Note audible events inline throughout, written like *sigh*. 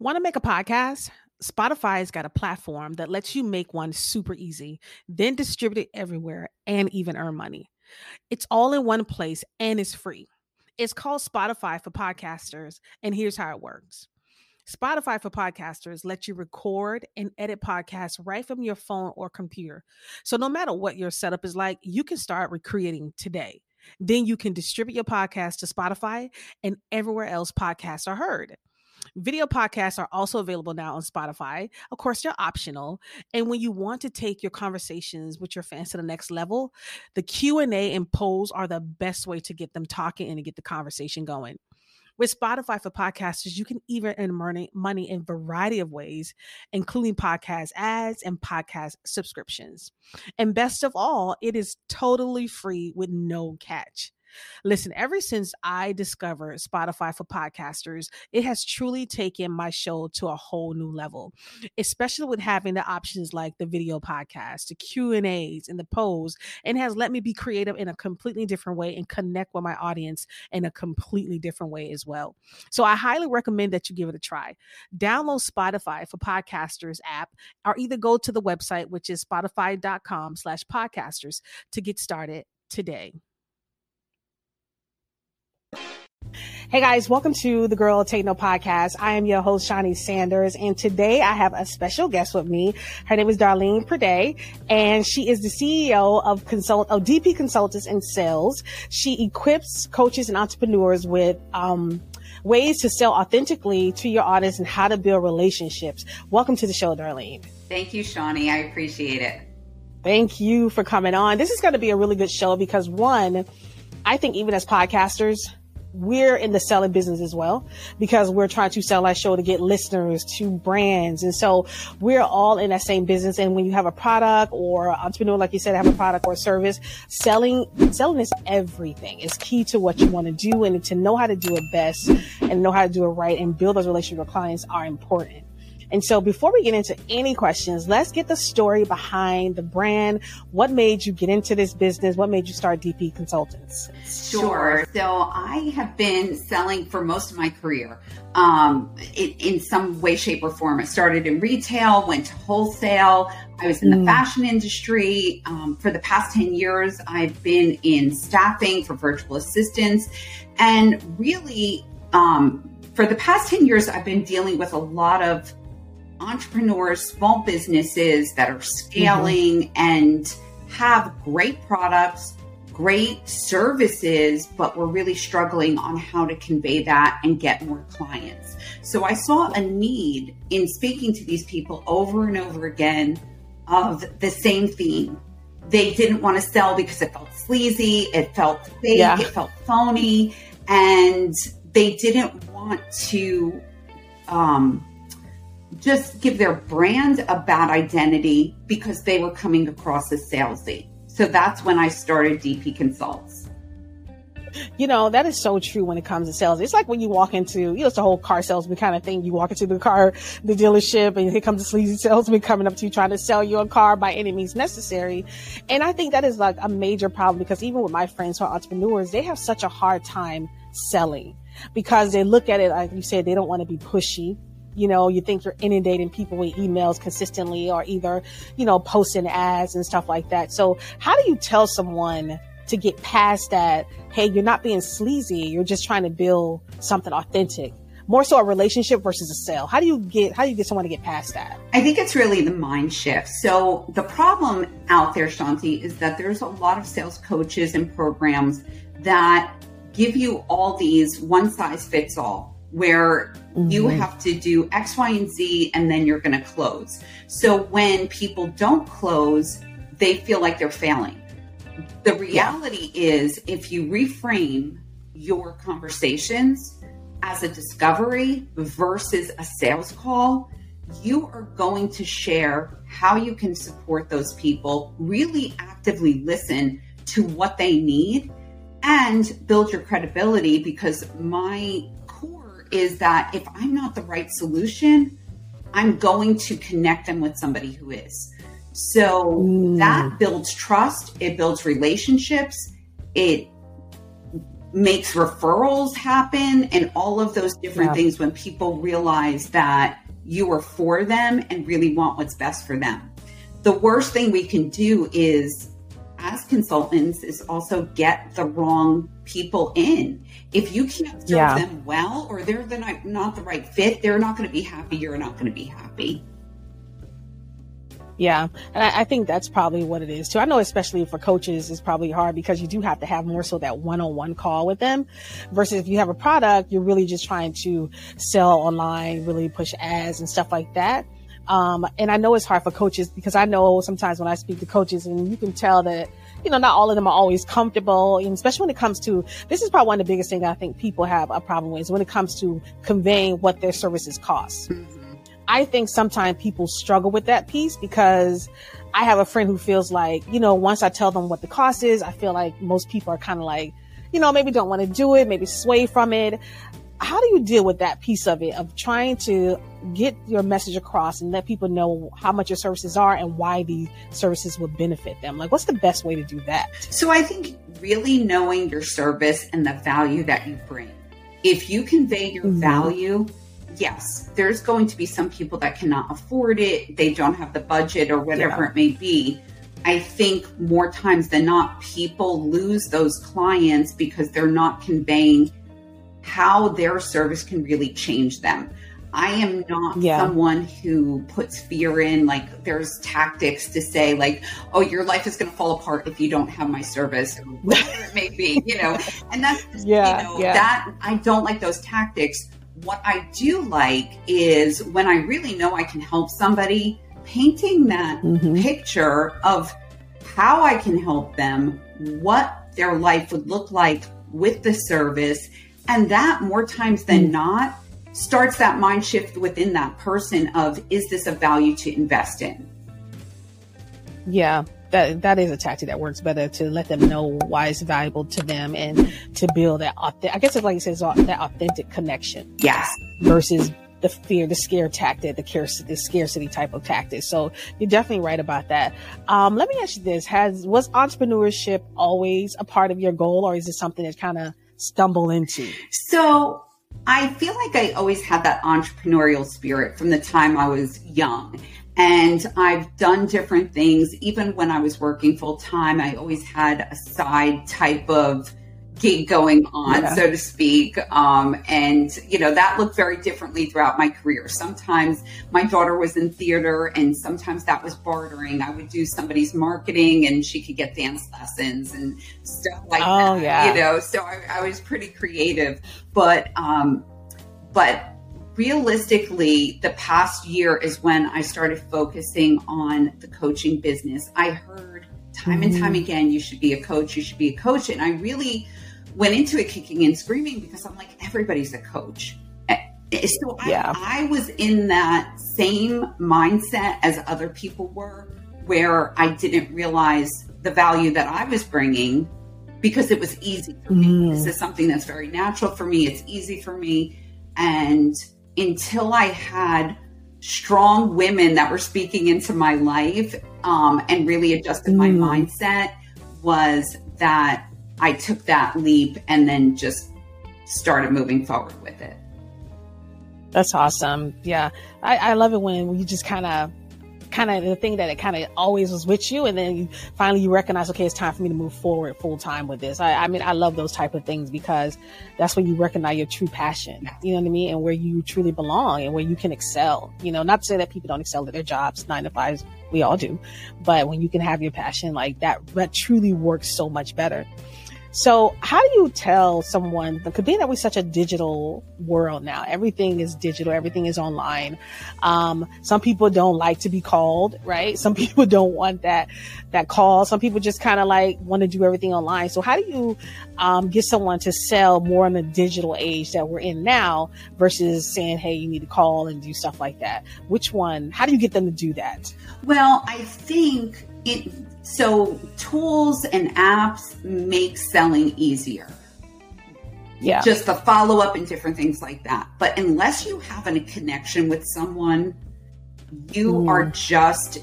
Want to make a podcast? Spotify's got a platform that lets you make one super easy, then distribute it everywhere and even earn money. It's all in one place and it's free. It's called Spotify for Podcasters, and here's how it works. Spotify for Podcasters lets you record and edit podcasts right from your phone or computer. So, no matter what your setup is like, you can start recreating today. Then you can distribute your podcast to Spotify and everywhere else podcasts are heard. Video podcasts are also available now on Spotify. Of course, they're optional. And when you want to take your conversations with your fans to the next level, the Q&A and polls are the best way to get them talking and to get the conversation going. With Spotify for podcasters, you can even earn money, money in a variety of ways, including podcast ads and podcast subscriptions. And best of all, it is totally free with no catch. Listen, ever since I discovered Spotify for podcasters, it has truly taken my show to a whole new level, especially with having the options like the video podcast, the Q&As, and the polls, and has let me be creative in a completely different way and connect with my audience in a completely different way as well. So I highly recommend that you give it a try. Download Spotify for podcasters app or either go to the website, which is spotify.com slash podcasters to get started today. Hey guys, welcome to the Girl Take Note podcast. I am your host, Shawnee Sanders, and today I have a special guest with me. Her name is Darleen Priday, and she is the CEO of consult of DP Consultants and Sales. She equips coaches and entrepreneurs with um, ways to sell authentically to your audience and how to build relationships. Welcome to the show, Darleen. Thank you, Shawnee. I appreciate it. Thank you for coming on. This is going to be a really good show because one, I think even as podcasters, we're in the selling business as well because we're trying to sell our show to get listeners to brands. And so we're all in that same business. And when you have a product or entrepreneur, like you said, have a product or a service, selling, selling is everything. It's key to what you want to do and to know how to do it best and know how to do it right and build those relationships with clients are important. And so before we get into any questions, let's get the story behind the brand. What made you get into this business? What made you start DP Consultants? Sure. So I have been selling for most of my career um, in, in, some way, shape, or form. I started in retail, went to wholesale. I was in the mm. fashion industry. Um, for the past 10 years, I've been in staffing for virtual assistants. And really, um, for the past 10 years, I've been dealing with a lot of entrepreneurs, small businesses that are scaling mm-hmm. and have great products, great services, but we're really struggling on how to convey that and get more clients. So I saw a need in speaking to these people over and over again of the same theme. They didn't want to sell because it felt sleazy, it felt fake, yeah. it felt phony, and they didn't want to um, just give their brand a bad identity because they were coming across as salesy. So that's when I started DP Consults. You know, that is so true when it comes to sales. It's like when you walk into, you know, it's the whole car salesman kind of thing. You walk into the car, the dealership, and here comes a sleazy salesman coming up to you trying to sell you a car by any means necessary. And I think that is like a major problem because even with my friends who are entrepreneurs, they have such a hard time selling because they look at it, like you said, they don't want to be pushy you know, you think you're inundating people with emails consistently or either, you know, posting ads and stuff like that. So how do you tell someone to get past that? Hey, you're not being sleazy. You're just trying to build something authentic. More so a relationship versus a sale. How do you get how do you get someone to get past that? I think it's really the mind shift. So the problem out there, Shanti, is that there's a lot of sales coaches and programs that give you all these one size fits all where mm-hmm. you have to do X, Y, and Z, and then you're going to close. So when people don't close, they feel like they're failing. The reality yeah. is, if you reframe your conversations as a discovery versus a sales call, you are going to share how you can support those people, really actively listen to what they need, and build your credibility because my is that if I'm not the right solution, I'm going to connect them with somebody who is. So mm. that builds trust, it builds relationships, it makes referrals happen, and all of those different yeah. things when people realize that you are for them and really want what's best for them. The worst thing we can do is as consultants is also get the wrong people in. If you can't serve yeah. them well or they're the not, not the right fit, they're not going to be happy. You're not going to be happy. Yeah. And I, I, think that's probably what it is too. I know, especially for coaches, it's probably hard because you do have to have more so that one on one call with them versus if you have a product, you're really just trying to sell online, really push ads and stuff like that. Um, and I know it's hard for coaches because I know sometimes when I speak to coaches and you can tell that, you know, not all of them are always comfortable. And especially when it comes to, this is probably one of the biggest things I think people have a problem with is when it comes to conveying what their services cost. Mm-hmm. I think sometimes people struggle with that piece because I have a friend who feels like, you know, once I tell them what the cost is, I feel like most people are kind of like, you know, maybe don't want to do it, maybe sway from it how do you deal with that piece of it of trying to get your message across and let people know how much your services are and why these services would benefit them? Like what's the best way to do that? So i think really knowing your service and the value that you bring. If you convey your mm-hmm. value yes there's going to be some people that cannot afford it. They don't have the budget or whatever yeah. it may be. I think more times than not, people lose those clients because they're not conveying how their service can really change them. I am not yeah. someone who puts fear in, like, there's tactics to say, like, oh, your life is going to fall apart if you don't have my service, *laughs* whatever it may be, you know. And that's, yeah, you know, yeah. that I don't like those tactics. What I do like is when I really know I can help somebody, painting that mm-hmm. picture of how I can help them, what their life would look like with the service and that more times than mm. not starts that mind shift within that person of is this a value to invest in? Yeah, that that is a tactic that works better to let them know why it's valuable to them and to build that I guess it's like you said, that authentic connection. Yes. Versus the fear, the scare tactic, the, care, the scarcity type of tactic. So you're definitely right about that. Um, let me ask you this: Has was entrepreneurship always a part of your goal, or is it something that kind of stumble into? So I feel like I always had that entrepreneurial spirit from the time I was young. And I've done different things. Even when I was working full time, I always had a side type of gig going on, yeah. so to speak. Um, and, you know, that looked very differently throughout my career. Sometimes my daughter was in theater and sometimes that was bartering. I would do somebody's marketing and she could get dance lessons and stuff like oh, that, yeah. you know, so I, I was pretty creative, but, um, but realistically, the past year is when I started focusing on the coaching business. I heard time and time mm-hmm. again, you should be a coach, you should be a coach. And I really went into it kicking and screaming because I'm like, everybody's a coach. Eh, so I, yeah. I was in that same mindset as other people were, where I didn't realize the value that I was bringing because it was easy for me. Mm. This is something that's very natural for me. It's easy for me. And until I had strong women that were speaking into my life um, and really adjusted my Mm. mindset, was that I took that leap and then just started moving forward with it. That's awesome. Yeah. I, I love it when you just kind of, kind of the thing that it kind of always was with you. And then you finally you recognize, okay, it's time for me to move forward full time with this. I, I mean, I love those type of things because that's when you recognize your true passion, you know what I mean? And where you truly belong and where you can excel, you know, not to say that people don't excel at their jobs, nine to fives, we all do. But when you can have your passion like that, that truly works so much better. So, how do you tell someone, because being that we're such a digital world now, everything is digital, everything is online. Um, some people don't like to be called, right? Some *laughs* people don't want that that call. Some people just kind of like want to do everything online. So, how do you um, get someone to sell more in the digital age that we're in now versus saying, "Hey, you need to call and do stuff like that"? Which one? How do you get them to do that? Well, I think it so tools and apps make selling easier. Yeah, Just the follow up and different things like that. But unless you have a connection with someone, you Mm. are just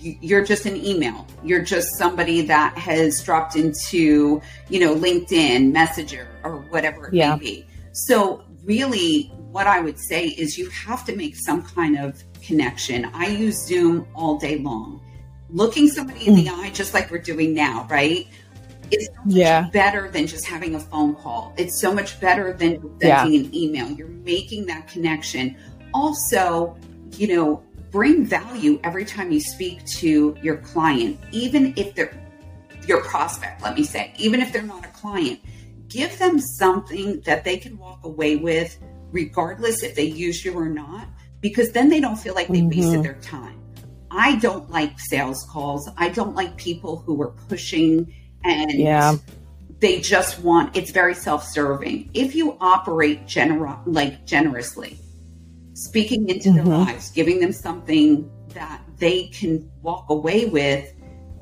you- you're just an email. You're just somebody that has dropped into, you know, LinkedIn, Messenger, or whatever it Yeah. may be. So really what I would say is you have to make some kind of connection. I use Zoom all day long. Looking somebody in the eye, just like we're doing now, right? Is so much Yeah. better than just having a phone call. It's so much better than Yeah. sending an email. You're making that connection. Also, you know, bring value every time you speak to your client, even if they're your prospect, let me say, even if they're not a client, give them something that they can walk away with, regardless if they use you or not, because then they don't feel like they wasted Mhm. their time. I don't like sales calls. I don't like people who are pushing and Yeah. they just want it's very self-serving. If you operate gener- like generously, speaking into their Mhm. lives, giving them something that they can walk away with,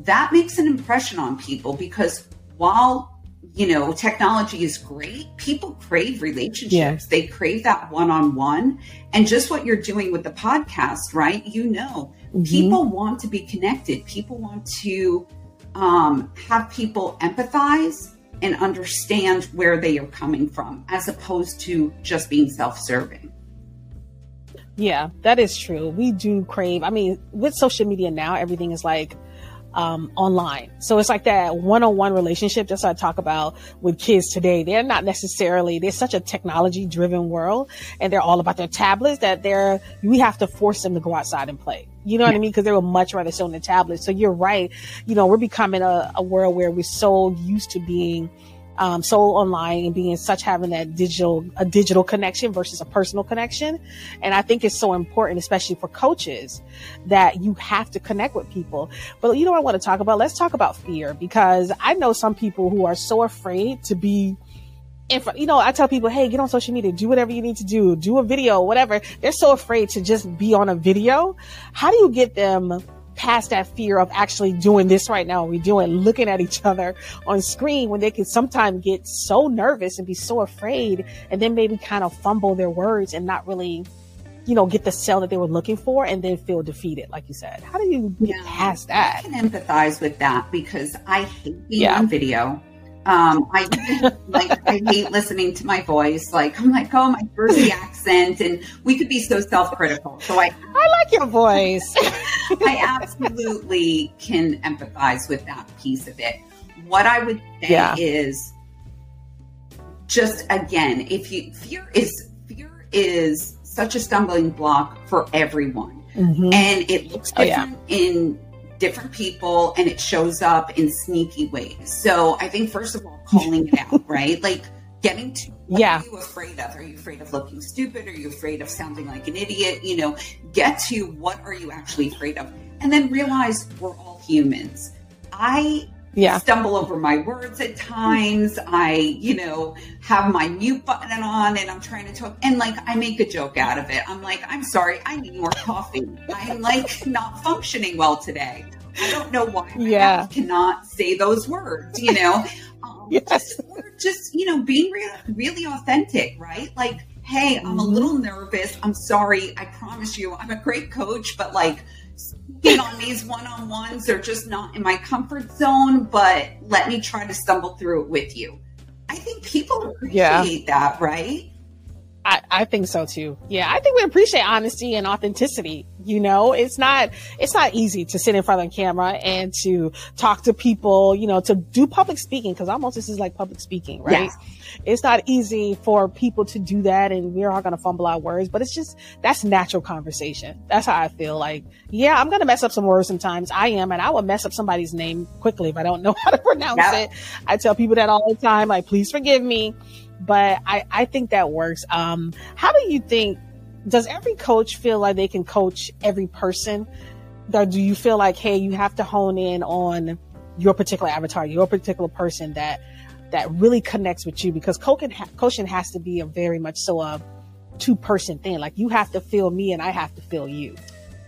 that makes an impression on people because while you know technology is great, people crave relationships. Yeah. They crave that one-on-one. And just what you're doing with the podcast, right? You know, Mhm. people want to be connected. People want to um, have people empathize and understand where they are coming from, as opposed to just being self-serving. Yeah, that is true. We do crave. I mean, with social media now, everything is like um, online. So it's like that one-on-one relationship. That's what I talk about with kids today. They're not necessarily. They're such a technology-driven world, and they're all about their tablets that they're. We have to force them to go outside and play. You know what I mean? Because they would much rather sit on the tablet. So you're right. You know, we're becoming a, a world where we're so used to being um, so online and being such having that digital a digital connection versus a personal connection and i think it's so important especially for coaches that you have to connect with people but you know i want to talk about let's talk about fear because i know some people who are so afraid to be in front, you know, I tell people, hey, get on social media, do whatever you need to do, do a video, whatever. They're so afraid to just be on a video. How do you get them past that fear of actually doing this right now? We're doing looking at each other on screen when they can sometimes get so nervous and be so afraid and then maybe kind of fumble their words and not really, you know, get the sell that they were looking for and then feel defeated, like you said. How do you get Yeah. past that? I can empathize with that because I hate being Yeah. on video. Um, I *laughs* like I hate listening to my voice. Like I'm like, oh, my Jersey *laughs* accent, and we could be so self-critical. So I, I like your voice. *laughs* I absolutely can empathize with that piece of it. What I would say Yeah. is just again, if you fear is fear is such a stumbling block for everyone Mhm. and it looks Oh, yeah. different in different people and it shows up in sneaky ways. So I think first of all, calling it out, *laughs* right? Like getting to what Yeah. are you afraid of? Are you afraid of looking stupid? Are you afraid of sounding like an idiot? You know, get to what are you actually afraid of? And then realize we're all humans. I Yeah. stumble over my words at times. I, you know, have my mute button on and I'm trying to talk and like I make a joke out of it. I'm like, I'm sorry, I need more coffee. I'm like not functioning well today. I don't know why yeah. I cannot say those words, you know? *laughs* Um, yes. just, just, you know, being re- really authentic, right? Like, hey, I'm a Mhm. little nervous. I'm sorry. I promise you, I'm a great coach, but like, speaking on these one-on-ones they're just not in my comfort zone, but let me try to stumble through it with you. I think people appreciate Yeah. that, right? I, I think so too. Yeah, I think we appreciate honesty and authenticity. You know, it's not it's not easy to sit in front of a camera and to talk to people. You know, to do public speaking because almost this is like public speaking, right? Yes. It's not easy for people to do that, and we're all gonna fumble our words. But it's just that's natural conversation. That's how I feel. Like, yeah, I'm gonna mess up some words sometimes. I am, and I will mess up somebody's name quickly if I don't know *laughs* how to pronounce it. I tell people that all the time. Like, please forgive me but I, I think that works. Um, how do you think, does every coach feel like they can coach every person? Or do you feel like, hey, you have to hone in on your particular avatar, your particular person that, that really connects with you? Because coaching, coaching has to be a very much so a two person thing. Like you have to feel me and I have to feel you.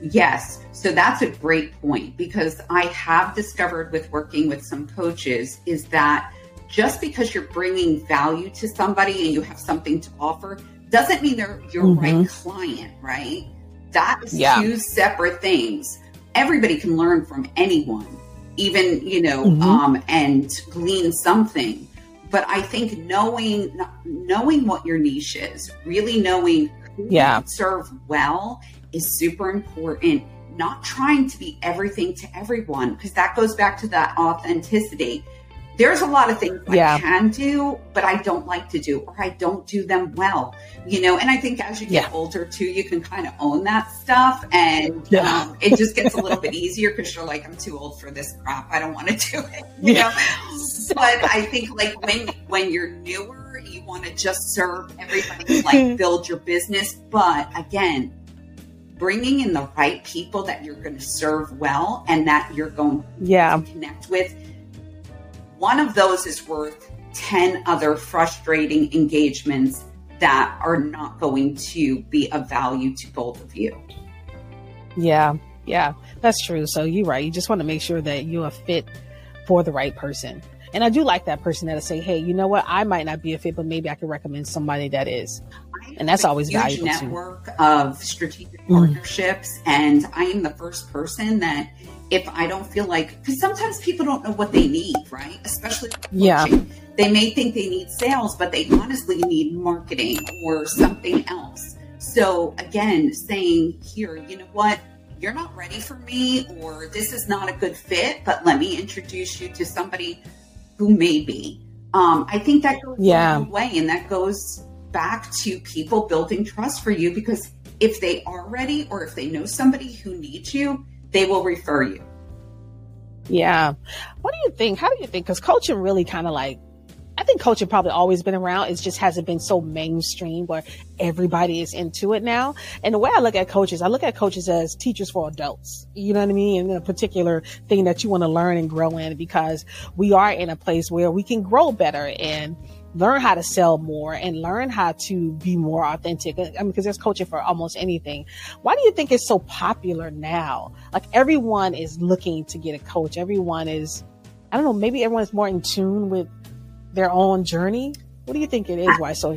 Yes. So that's a great point because I have discovered with working with some coaches is that just because you're bringing value to somebody and you have something to offer doesn't mean they're your Mhm. right client, right? That is Yeah. two separate things. Everybody can learn from anyone, even, you know, Mhm. um, and glean something. But I think knowing knowing what your niche is, really knowing who Yeah. you serve well is super important. Not trying to be everything to everyone, because that goes back to that authenticity. There's a lot of things Yeah. I can do, but I don't like to do, or I don't do them well, you know. And I think as you get Yeah. older too, you can kind of own that stuff, and Yeah. um, it just gets a little bit easier because you're like, I'm too old for this crap. I don't want to *laughs* do it, you know. But I think like when when you're newer, you want to just serve everybody, like *laughs* build your business. But again, bringing in the right people that you're going to serve well and that you're going Yeah. to connect with. One of those is worth 10 other frustrating engagements that are not going to be of value to both of you. Yeah, yeah, that's true. So you're right. You just want to make sure that you're a fit for the right person. And I do like that person that'll say, "Hey, you know what? I might not be a fit, but maybe I can recommend somebody that is." And that's always huge valuable, too. network of strategic Mm. partnerships, and I am the first person that if I don't feel like, because sometimes people don't know what they need, right? Especially Yeah. coaching. they may think they need sales, but they honestly need marketing or something else. So again, saying here, you know what? You're not ready for me, or this is not a good fit, but let me introduce you to somebody who may be. Um, I think that goes Yeah. way, and that goes back to people building trust for you because if they are ready or if they know somebody who needs you, they will refer you. Yeah. What do you think? How do you think? Because coaching really kind of like, I think coaching probably always been around. It just hasn't been so mainstream where everybody is into it now. And the way I look at coaches, I look at coaches as teachers for adults. You know what I mean? And a particular thing that you want to learn and grow in because we are in a place where we can grow better and learn how to sell more and learn how to be more authentic. I mean, because there's coaching for almost anything. Why do you think it's so popular now? Like everyone is looking to get a coach. Everyone is, I don't know, maybe everyone is more in tune with their own journey. What do you think it is? Why so,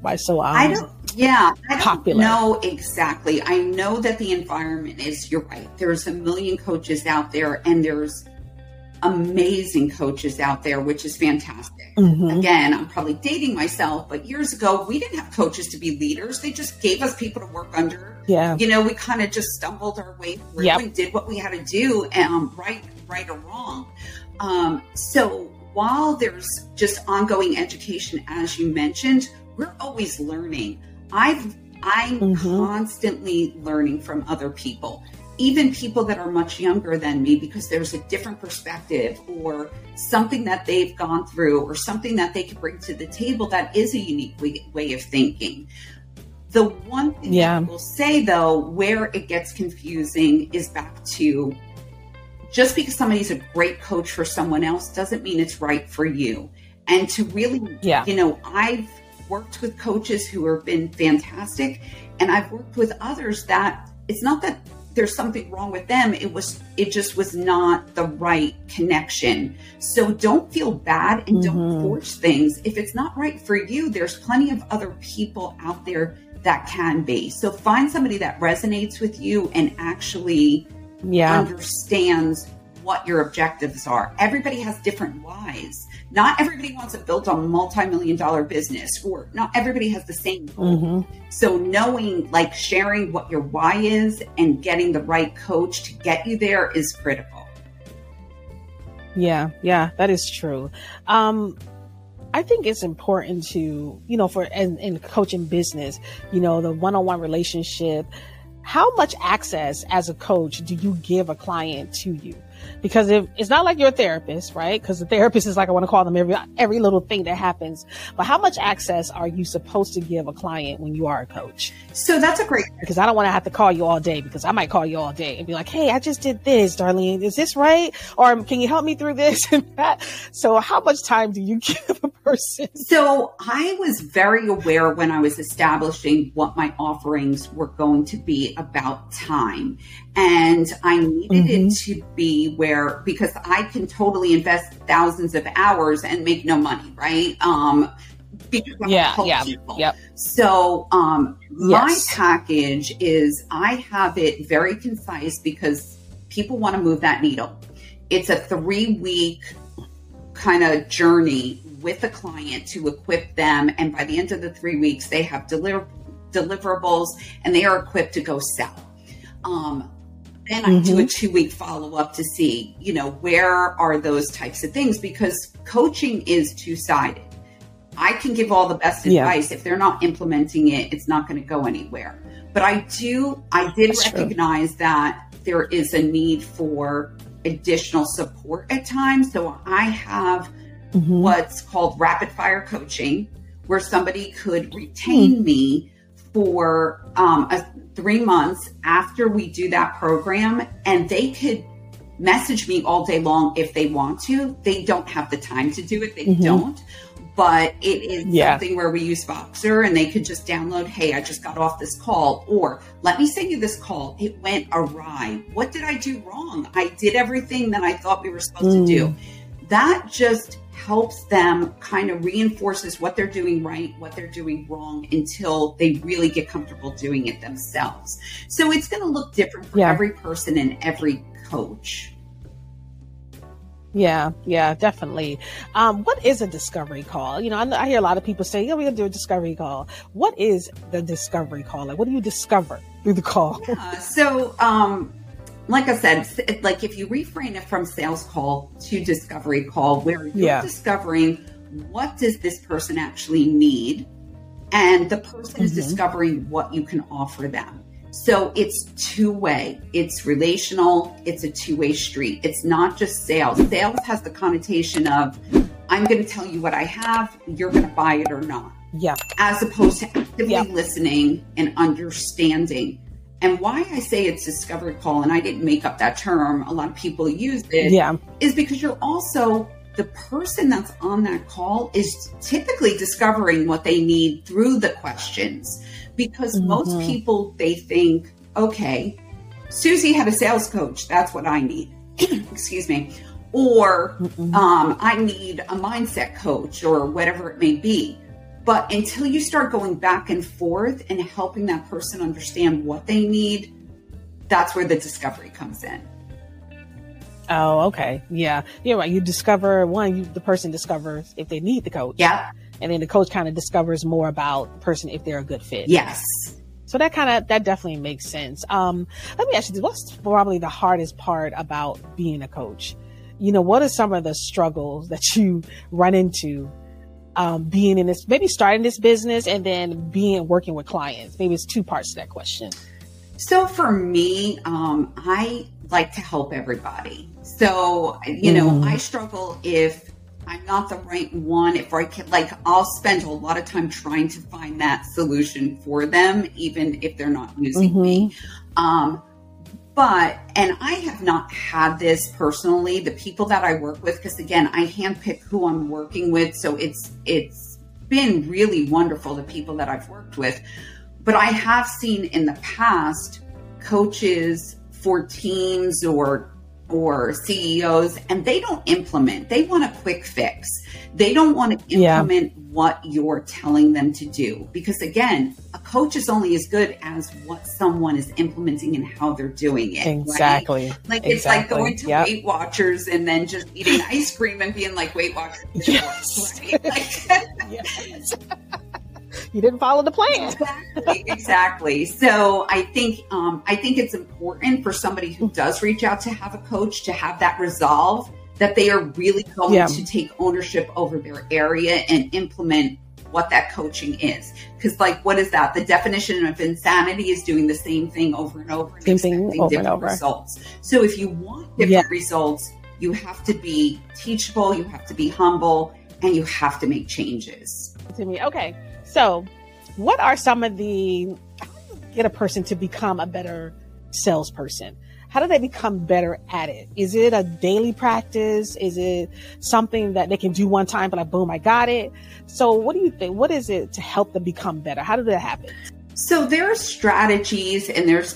why so, um, I don't, yeah, I popular. know exactly. I know that the environment is, you're right. There's a million coaches out there, and there's amazing coaches out there, which is fantastic. Mhm. Again, I'm probably dating myself, but years ago, we didn't have coaches to be leaders. They just gave us people to work under. yeah, You know, we kind of just stumbled our way through Yep. and did what we had to do, um, right, right or wrong. Um, so while there's just ongoing education, as you mentioned, we're always learning. I've I'm Mhm. constantly learning from other people, even people that are much younger than me, because there's a different perspective or something that they've gone through or something that they can bring to the table that is a unique way, way of thinking. The one thing Yeah. I will say though, where it gets confusing is back to just because somebody's a great coach for someone else doesn't mean it's right for you. And to really, Yeah. you know, I've worked with coaches who have been fantastic, and I've worked with others that it's not that there's something wrong with them. It was, it just was not the right connection. So don't feel bad and mm-hmm. don't force things. If it's not right for you, there's plenty of other people out there that can be. So find somebody that resonates with you and actually yeah. understands what your objectives are. Everybody has different whys. Not everybody wants to build a multi-million dollar business or not everybody has the same goal. Mm-hmm. So knowing like sharing what your why is and getting the right coach to get you there is critical. Yeah, yeah, that is true. Um I think it's important to, you know, for in, in coaching business, you know, the one-on-one relationship, how much access as a coach do you give a client to you? Because if it's not like you're a therapist, right? Because the therapist is like I want to call them every every little thing that happens. But how much access are you supposed to give a client when you are a coach? So that's a great because I don't want to have to call you all day because I might call you all day and be like, "Hey, I just did this, Darleen. Is this right? Or can you help me through this *laughs* and that?" So how much time do you *laughs* give a person? So I was very aware when I was establishing what my offerings were going to be about time. And I needed mm-hmm. it to be where, because I can totally invest thousands of hours and make no money, right? Um, because yeah, yeah, people. yep. So, um, yes. my package is I have it very concise because people want to move that needle. It's a three week kind of journey with a client to equip them. And by the end of the three weeks, they have deliver- deliverables and they are equipped to go sell. Um, then I mm-hmm. do a mm-hmm. two week follow up to see, you know, where are those types of things because coaching is two sided. I can give all the best advice. Yeah. If they're not implementing it, it's not going to go anywhere. But I do, I did That's recognize true. that there is a need for additional support at times. So I have mm-hmm. what's called rapid fire coaching, where somebody could retain mm-hmm. me for um, a, three months after we do that program, and they could message me all day long if they want to. They don't have the time to do it, they mm-hmm. don't. But it is yeah. something where we use Voxer and they could just download, hey, I just got off this call, or let me send you this call. It went awry. What did I do wrong? I did everything that I thought we were supposed mm. to do. Mm. That just helps them kind of reinforces what they're doing right, what they're doing wrong until they really get comfortable doing it themselves. So it's going to look different for yeah. every person and every coach. Yeah, yeah, definitely. Um, what is a discovery call? You know, I, I hear a lot of people say, "Yeah, we're gonna do a discovery call." What is the discovery call? Like, what do you discover through the call? Yeah, so, um, like I said, like if you reframe it from sales call to discovery call, where you're yeah. discovering what does this person actually need, and the person mm-hmm. is discovering what you can offer them. So it's two way, it's relational, it's a two way street. It's not just sales. Sales has the connotation of I'm going to tell you what I have, you're going to buy it or not. Yeah. As opposed to actively yeah. listening and understanding and why I say it's discovery call, and I didn't make up that term, a lot of people use it, yeah. is because you're also the person that's on that call is typically discovering what they need through the questions. Because mm-hmm. most people, they think, okay, Susie had a sales coach. That's what I need. *clears throat* Excuse me. Or um, I need a mindset coach or whatever it may be. But until you start going back and forth and helping that person understand what they need, that's where the discovery comes in. Oh, okay. Yeah. You're right. You discover one, you, the person discovers if they need the coach. Yeah. And then the coach kind of discovers more about the person if they're a good fit. Yes. So that kind of, that definitely makes sense. Um, let me ask you, this. what's probably the hardest part about being a coach? You know, what are some of the struggles that you run into um, being in this, maybe starting this business and then being working with clients? Maybe it's two parts to that question. So for me, um, I like to help everybody. So, you know, mm-hmm. I struggle if I'm not the right one. If I can, like, I'll spend a lot of time trying to find that solution for them, even if they're not using mm-hmm. me. Um, but, and I have not had this personally, the people that I work with, because again, I handpick who I'm working with. So it's, it's been really wonderful, the people that I've worked with. But I have seen in the past coaches for teams or or CEOs and they don't implement. They want a quick fix. They don't want to implement yeah. what you're telling them to do because again, a coach is only as good as what someone is implementing and how they're doing it. Exactly. Right? Like exactly. it's like going to yep. Weight Watchers and then just eating ice cream and being like Weight Watchers. Yes. *laughs* Right? Like, *laughs* yes. *laughs* you didn't follow the plan. exactly, exactly. So I think um, I think it's important for somebody who does reach out to have a coach to have that resolve that they are really going yeah. to take ownership over their area and implement what that coaching is. Because, like, what is that? The definition of insanity is doing the same thing over and over and same thing over different and over. results. So, if you want different yeah. results, you have to be teachable, you have to be humble, and you have to make changes. To me, okay. So, what are some of the get a person to become a better salesperson? How do they become better at it? Is it a daily practice? Is it something that they can do one time, but like, boom, I got it? So, what do you think? What is it to help them become better? How did that happen? So, there are strategies and there's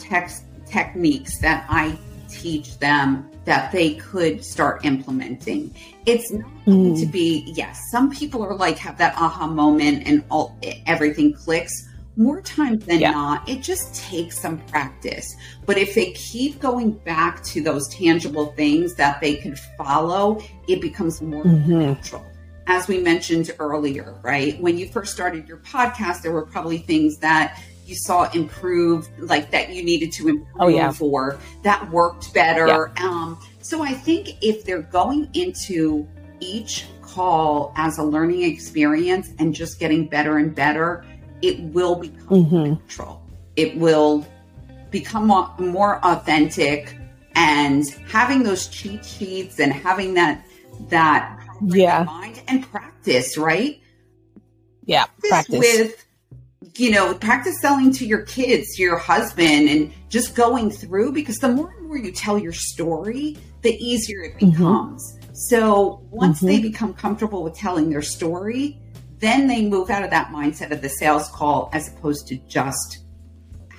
techniques that I teach them that they could start implementing. It's not going to mm. be, yes, some people are like have that aha moment and all everything clicks. More times than yeah. not, it just takes some practice. But if they keep going back to those tangible things that they can follow, it becomes more mm-hmm. natural. As we mentioned earlier, right? When you first started your podcast, there were probably things that you saw improve, like that you needed to improve oh, yeah. or that worked better. Yeah. Um, so I think if they're going into each call as a learning experience and just getting better and better, it will become mm-hmm. natural. It will become more authentic and having those cheat sheets and having that that yeah mind and practice right yeah practice with you know, practice selling to your kids, to your husband, and just going through because the more and more you tell your story, the easier it mm-hmm. becomes. Mm-hmm. So once mm-hmm. they become comfortable with telling their story, then they move out of that mindset of the sales call as opposed to just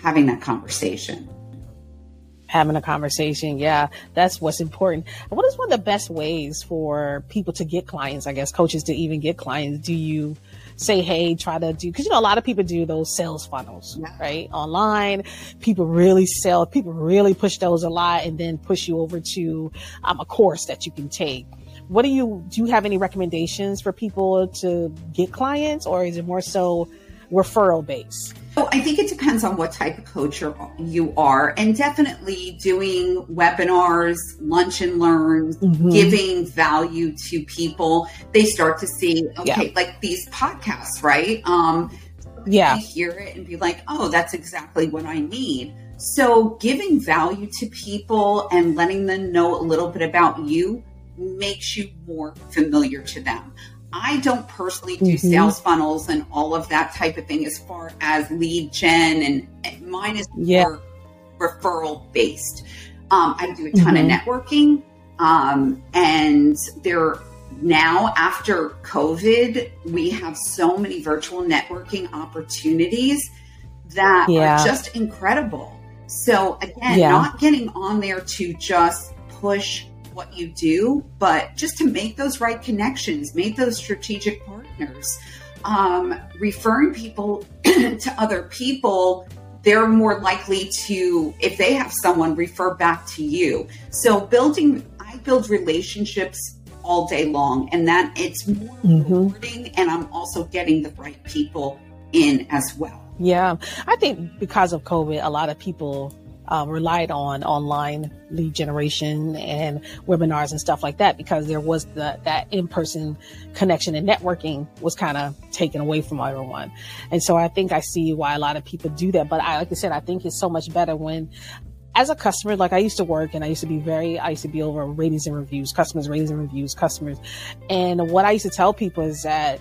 having that conversation. Having a conversation, yeah, that's what's important. What is one of the best ways for people to get clients? I guess coaches to even get clients. Do you say, hey, try to do, cause you know, a lot of people do those sales funnels, yeah. right? Online, people really sell, people really push those a lot and then push you over to um, a course that you can take. What do you, do you have any recommendations for people to get clients or is it more so referral based? So I think it depends on what type of coach you are, and definitely doing webinars, lunch and learns, mm-hmm. giving value to people. They start to see, okay, yeah. like these podcasts, right? Um, yeah, hear it and be like, oh, that's exactly what I need. So giving value to people and letting them know a little bit about you makes you more familiar to them. I don't personally do mm-hmm. sales funnels and all of that type of thing as far as lead gen, and mine is yeah. more referral based. Um, I do a ton mm-hmm. of networking, um, and there now after COVID, we have so many virtual networking opportunities that yeah. are just incredible. So again, yeah. not getting on there to just push what you do, but just to make those right connections, make those strategic partners, um, referring people *clears throat* to other people, they're more likely to, if they have someone, refer back to you. So building, I build relationships all day long, and that it's more mm-hmm. rewarding, and I'm also getting the right people in as well. Yeah, I think because of COVID, a lot of people uh, relied on online lead generation and webinars and stuff like that because there was the, that in-person connection and networking was kind of taken away from everyone. And so I think I see why a lot of people do that. But I, like I said, I think it's so much better when as a customer, like I used to work and I used to be very, I used to be over ratings and reviews, customers ratings and reviews, customers. And what I used to tell people is that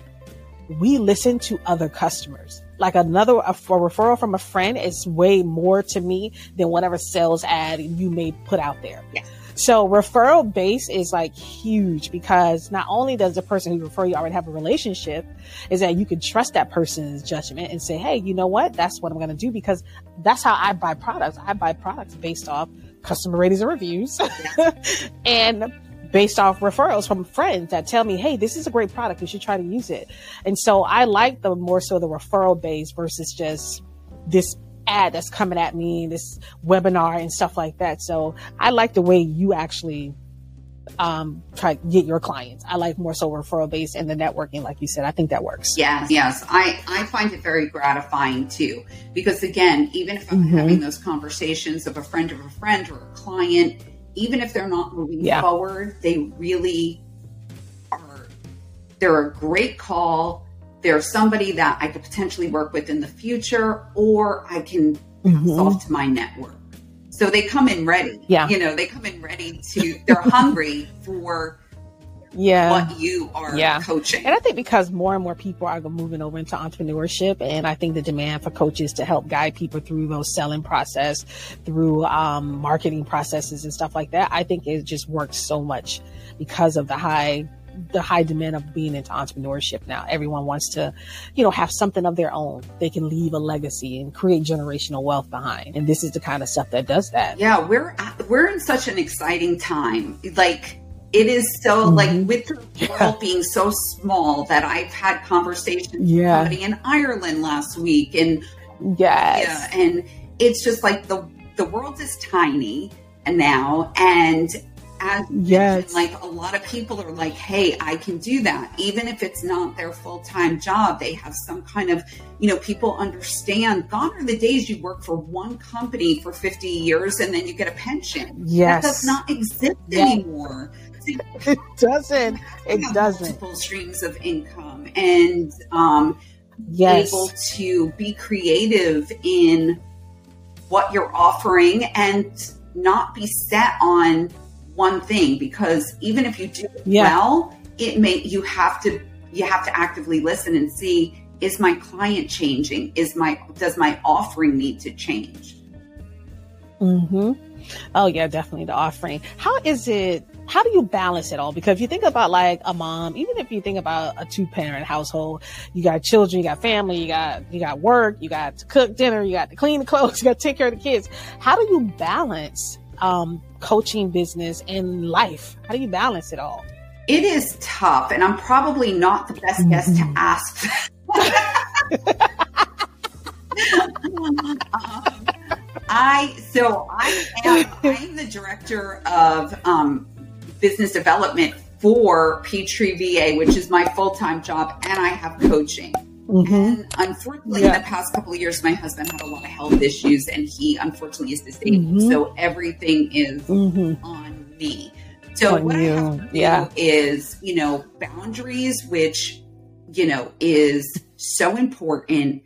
we listen to other customers like another a, a, referral from a friend is way more to me than whatever sales ad you may put out there. Yeah. So referral base is like huge because not only does the person who refer you already have a relationship, is that you can trust that person's judgment and say, hey, you know what? That's what I'm going to do because that's how I buy products. I buy products based off customer ratings and reviews, *laughs* and based off referrals from friends that tell me, hey, this is a great product. You should try to use it. And so I like the more so the referral base versus just this ad that's coming at me, this webinar and stuff like that. So I like the way you actually um, try to get your clients. I like more so referral based and the networking, like you said. I think that works. Yes, yes. I, I find it very gratifying too. Because again, even if I'm mm-hmm. having those conversations of a friend of a friend or a client, even if they're not moving yeah. forward, they really are they're a great call. They're somebody that I could potentially work with in the future, or I can mm-hmm. off to my network. So they come in ready. Yeah. You know, they come in ready to they're hungry *laughs* for yeah what you are yeah. coaching. And I think because more and more people are moving over into entrepreneurship, and I think the demand for coaches to help guide people through those selling process, through um, marketing processes and stuff like that, I think it just works so much because of the high the high demand of being into entrepreneurship now. Everyone wants to, you know, have something of their own. They can leave a legacy and create generational wealth behind. And this is the kind of stuff that does that. Yeah, we're we're in such an exciting time. Like it is so mm-hmm. like with the yeah. world being so small that I've had conversations yeah. with somebody in Ireland last week and yes. yeah, and it's just like the the world is tiny now and as yes. like a lot of people are like, hey, I can do that. Even if it's not their full time job, they have some kind of, you know, people understand gone are the days you work for one company for 50 years and then you get a pension. Yes. That does not exist anymore. It doesn't. It doesn't. Multiple streams of income and um, yes. able to be creative in what you're offering and not be set on one thing because even if you do yeah. well, it may you have to you have to actively listen and see is my client changing? Is my does my offering need to change? Mm-hmm. Oh yeah, definitely the offering. How is it how do you balance it all? Because if you think about like a mom, even if you think about a two parent household, you got children, you got family, you got you got work, you got to cook dinner, you got to clean the *laughs* clothes, you got to take care of the kids. How do you balance um, coaching business and life? How do you balance it all? It is tough, and I'm probably not the best mm-hmm. guest to ask. *laughs* um, I so I am I'm the director of um, business development for Peachtree VA, which is my full time job, and I have coaching. Mm-hmm. And unfortunately, yeah. in the past couple of years, my husband had a lot of health issues, and he unfortunately is disabled. Mm-hmm. So everything is mm-hmm. on me. So on what you. I have to yeah. do is, you know, boundaries, which you know is so important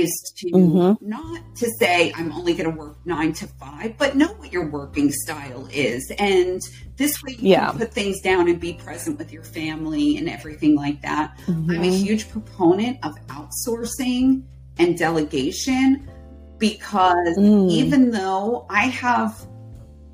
is to mm-hmm. not to say I'm only going to work nine to five, but know what your working style is. And this way you yeah. can put things down and be present with your family and everything like that. Mm-hmm. I'm a huge proponent of outsourcing and delegation because mm. even though I have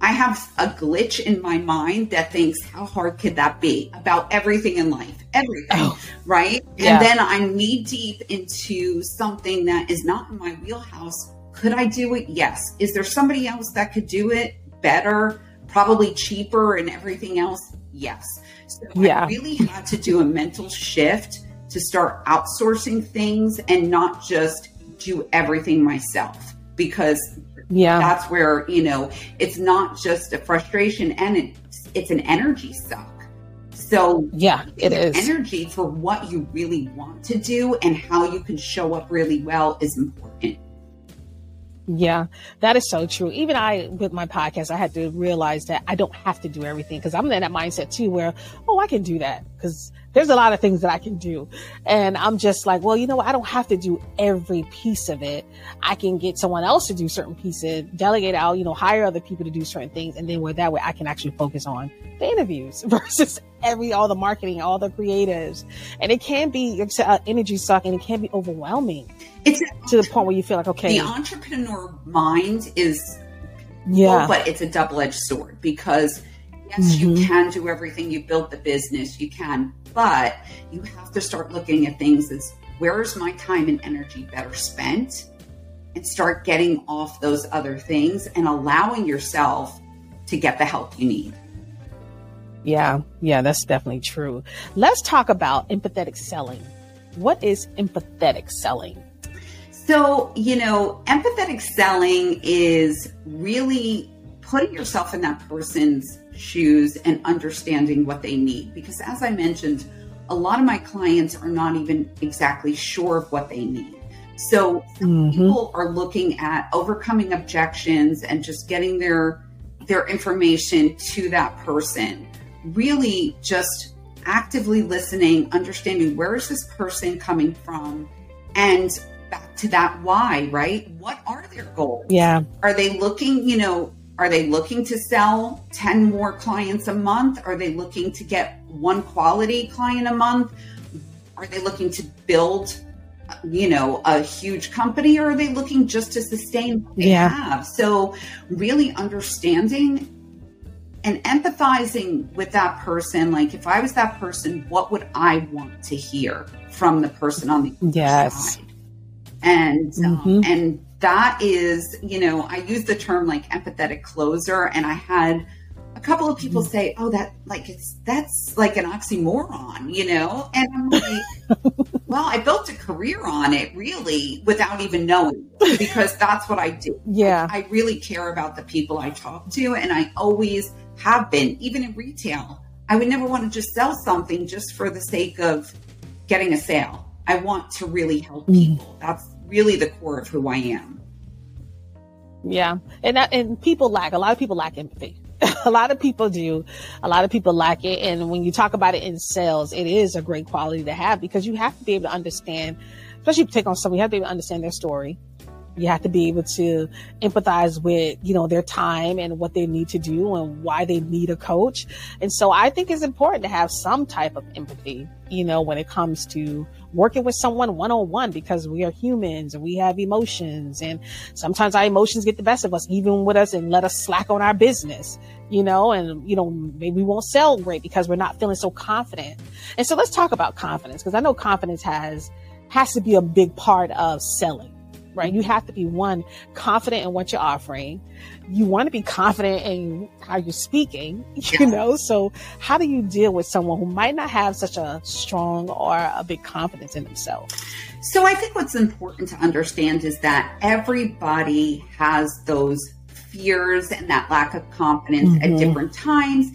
I have a glitch in my mind that thinks, how hard could that be about everything in life? Everything, oh, right? Yeah. And then I'm knee deep into something that is not in my wheelhouse. Could I do it? Yes. Is there somebody else that could do it better, probably cheaper, and everything else? Yes. So yeah. I really had to do a mental shift to start outsourcing things and not just do everything myself because yeah. That's where you know it's not just a frustration and it's it's an energy suck. So yeah it is. energy for what you really want to do and how you can show up really well is important. Yeah, that is so true. Even I, with my podcast, I had to realize that I don't have to do everything because I'm in that mindset too, where, oh, I can do that. Because there's a lot of things that I can do. And I'm just like, well, you know what? I don't have to do every piece of it. I can get someone else to do certain pieces, delegate out, you know, hire other people to do certain things. And then where that way I can actually focus on the interviews *laughs* versus every, all the marketing, all the creatives. And it can be it's uh, energy suck and it can be overwhelming. It's to the point where you feel like, okay. The entrepreneur mind is, yeah, but it's a double edged sword because yes, mm-hmm. you can do everything. You built the business, you can, but you have to start looking at things as where is my time and energy better spent? and start getting off those other things and allowing yourself to get the help you need. Yeah, yeah, that's definitely true. Let's talk about empathetic selling. What is empathetic selling? So, you know, empathetic selling is really putting yourself in that person's shoes and understanding what they need. Because as I mentioned, a lot of my clients are not even exactly sure of what they need. So mm-hmm. people are looking at overcoming objections and just getting their their information to that person. Really just actively listening, understanding where is this person coming from and back to that why, right? What are their goals? Yeah. Are they looking, you know, are they looking to sell 10 more clients a month? Are they looking to get one quality client a month? Are they looking to build, you know, a huge company or are they looking just to sustain what they yeah. have? So, really understanding and empathizing with that person. Like, if I was that person, what would I want to hear from the person on the yes. side? And, um, mm-hmm. um, and that is, you know, I use the term like empathetic closer, and I had a couple of people say, "Oh, that like it's that's like an oxymoron," you know, and I'm like, *laughs* "Well, I built a career on it, really, without even knowing, because that's what I do. Yeah, I, I really care about the people I talk to, and I always have been, even in retail. I would never want to just sell something just for the sake of getting a sale. I want to really help mm. people. That's really the core of who I am. Yeah, and that, and people lack a lot of people lack empathy. *laughs* a lot of people do. A lot of people lack it, and when you talk about it in sales, it is a great quality to have because you have to be able to understand, especially if you take on someone, you have to be able to understand their story. You have to be able to empathize with, you know, their time and what they need to do and why they need a coach. And so I think it's important to have some type of empathy, you know, when it comes to working with someone one on one because we are humans and we have emotions and sometimes our emotions get the best of us, even with us and let us slack on our business, you know, and, you know, maybe we won't sell great because we're not feeling so confident. And so let's talk about confidence because I know confidence has, has to be a big part of selling right? You have to be one confident in what you're offering. You want to be confident in how you're speaking, *laughs* you know? So how do you deal with someone who might not have such a strong or a big confidence in themselves? So I think what's important to understand is that everybody has those fears and that lack of confidence mm-hmm. at different times.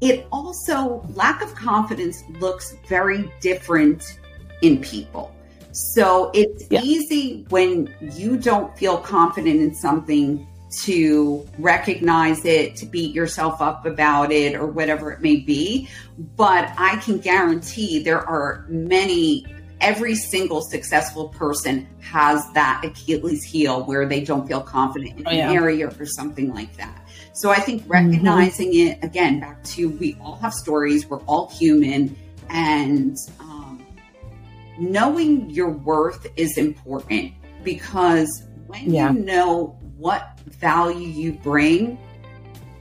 It also, lack of confidence looks very different in people. So it's yeah. easy when you don't feel confident in something to recognize it, to beat yourself up about it, or whatever it may be. But I can guarantee there are many, every single successful person has that Achilles heel where they don't feel confident in oh, yeah. an area or something like that. So I think mm-hmm. recognizing mm-hmm. it, again, back to we all have stories, we're all human. And, knowing your worth is important because when yeah. you know what value you bring,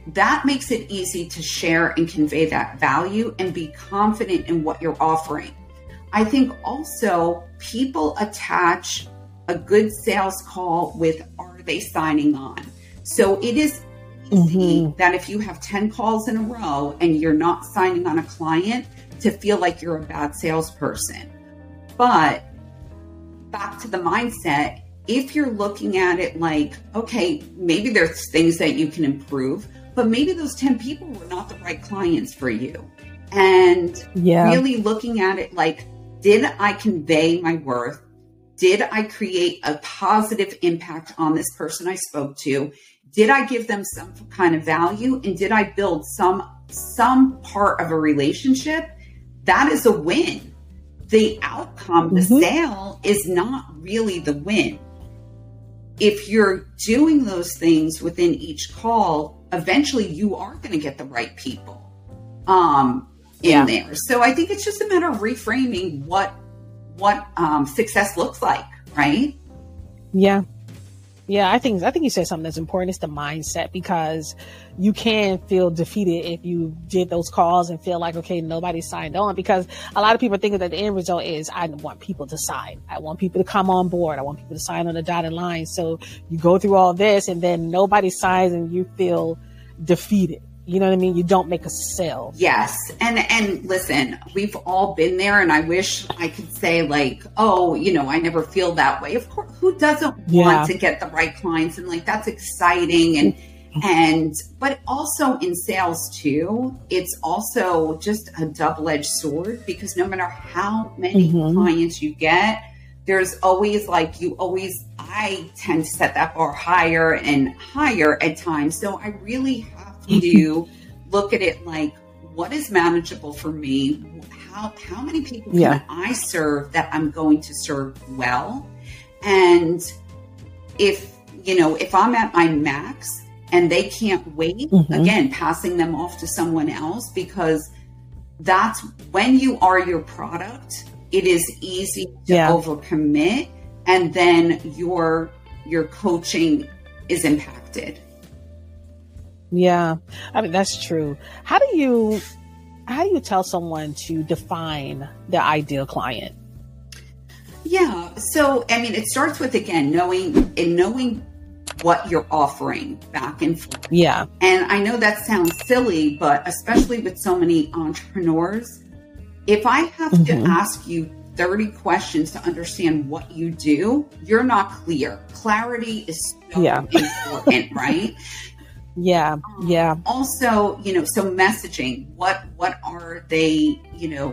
that makes it easy to share and convey that value and be confident in what you're offering. I think also people attach a good sales call with are they signing on? So it is easy mm-hmm. that if you have 10 calls in a row and you're not signing on a client to feel like you're a bad salesperson. But back to the mindset, if you're looking at it like, okay, maybe there's things that you can improve, but maybe those 10 people were not the right clients for you. And yeah. really looking at it like, did I convey my worth? Did I create a positive impact on this person I spoke to? Did I give them some kind of value? And did I build some some part of a relationship? That is a win the outcome, the mm-hmm. sale is not really the win. If you're doing those things within each call, eventually you are going to get the right people um, in yeah. there. So I think it's just a matter of reframing what what um, success looks like, right? Yeah. Yeah, I think I think you said something that's important. It's the mindset because you can feel defeated if you did those calls and feel like okay, nobody signed on. Because a lot of people think that the end result is I want people to sign. I want people to come on board. I want people to sign on the dotted line. So you go through all this and then nobody signs and you feel defeated. You know what I mean? You don't make a sale. Yes. And and listen, we've all been there and I wish I could say like, "Oh, you know, I never feel that way." Of course, who doesn't Yeah. want to get the right clients and like that's exciting and and but also in sales too, it's also just a double-edged sword because no matter how many Mhm. clients you get, there's always like you always I tend to set that bar higher and higher at times. So I really have *laughs* to look at it like what is manageable for me? How how many people can Yeah. I serve that I'm going to serve well? And if you know, if I'm at my max and they can't wait, Mhm. again, passing them off to someone else because that's when you are your product, it is easy to Yeah. overcommit and then your your coaching is impacted. Yeah, I mean that's true. How do you how do you tell someone to define their ideal client? Yeah. So, I mean, it starts with again knowing and knowing what you're offering back and forth. Yeah, And I know that sounds silly, but especially with so many entrepreneurs, if I have Mhm. to ask you 30 questions to understand what you do, you're not clear. Clarity is so Yeah. important, right? *laughs* yeah, yeah, also you know so messaging what what are they you know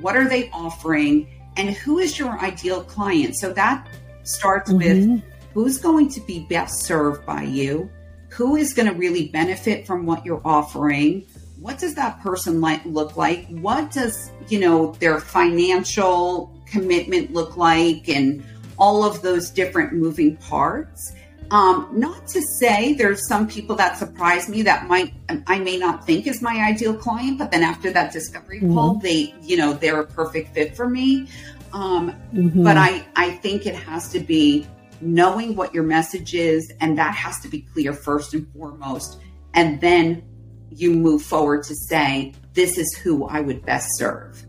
what are they offering and who is your ideal client? So that starts with Mhm. who's going to be best served by you? Who is going to really benefit from what you're offering? What does that person like look like? What does you know their financial commitment look like? And all of those different moving parts um, not to say there's some people that surprise me that might I may not think is my ideal client, but then after that discovery call, they you know they're a perfect fit for me. Um, Mhm. but I I think it has to be knowing what your message is, and that has to be clear first and foremost, and then you move forward to say this is who I would best serve.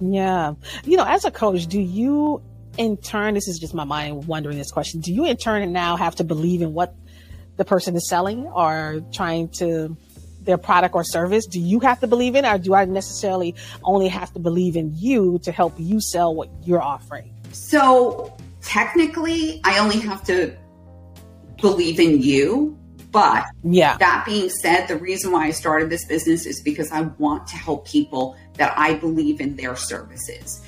yeah. You know, as a coach, do you in turn? This is just my mind wondering this question. Do you in turn now have to believe in what the person is selling or trying to their product or service? Do you have to believe in, or do I necessarily only have to believe in you to help you sell what you're offering? So technically, I only have to believe in you, but Yeah, That being said, the reason why I started this business is because I want to help people that I believe in their services.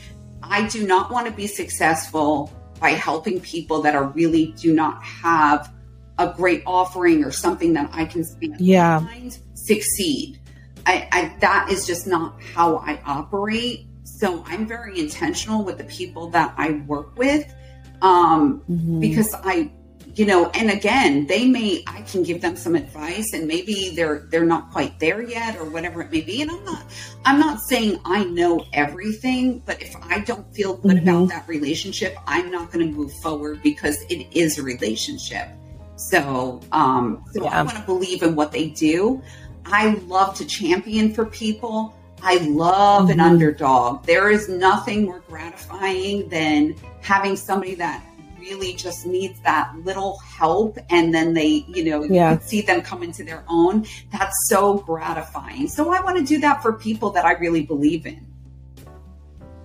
I do not want to be successful by helping people that are really do not have a great offering or something that I can stand Yeah. behind succeed. I, I that is just not how I operate. So I'm very intentional with the people that I work with. Um, Mhm. because I, you know, and again, they may I can give them some advice, and maybe they're they're not quite there yet, or whatever it may be. And I'm not I'm not saying I know everything, but if I don't feel good Mhm. about that relationship, I'm not going to move forward because it is a relationship. So, um, so I want to believe in what they do. I love to champion for people. I love an Mhm. underdog. There is nothing more gratifying than having somebody that really just needs that little help and then they, you know, Yeah. you see them come into their own. That's so gratifying. So I want to do that for people that I really believe in.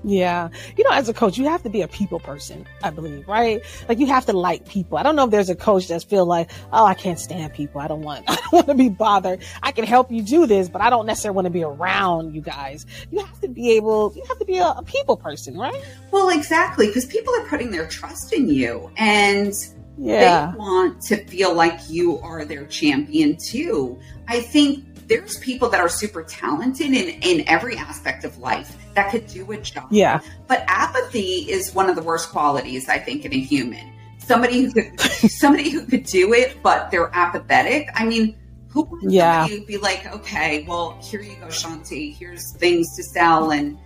Yeah. You know, as a coach, you have to be a people person, I believe, right? Like you have to like people. I don't know if there's a coach that's feel like, oh, I can't stand people. I don't want, *laughs* I don't want to be bothered. I can help you do this, but I don't necessarily want to be around you guys. You have to be able, you have to be a, a people person, right? Well, exactly, because people are putting their trust in you and Yeah. they want to feel like you are their champion too. I think there's people that are super talented in, in every aspect of life that could do a job. Yeah. But apathy is one of the worst qualities, I think, in a human. Somebody who could *laughs* somebody who could do it, but they're apathetic. I mean, who would Yeah. somebody be like, okay, well, here you go, Shanti. Here's things to sell, and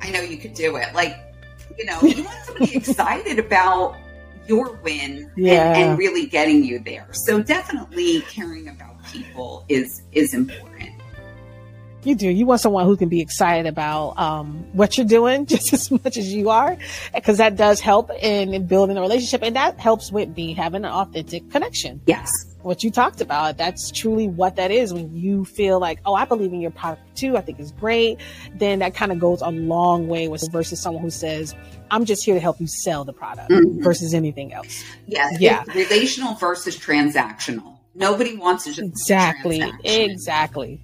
I know you could do it. Like, you know, you want somebody *laughs* excited about your win Yeah. and, and really getting you there. So definitely caring about people is is important. You do. You want someone who can be excited about um, what you're doing *laughs* just as much as you are, because that does help in, in building a relationship, and that helps with me having an authentic connection. Yes. What you talked about, that's truly what that is. When you feel like, oh, I believe in your product too, I think it's great. Then that kind of goes a long way with versus someone who says, I'm just here to help you sell the product Mhm. versus anything else. Yes. Yeah. Relational versus transactional. Nobody wants to just Exactly. Exactly.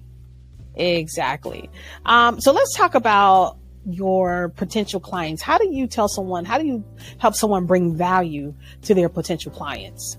Exactly. Um, so let's talk about your potential clients. How do you tell someone, how do you help someone bring value to their potential clients?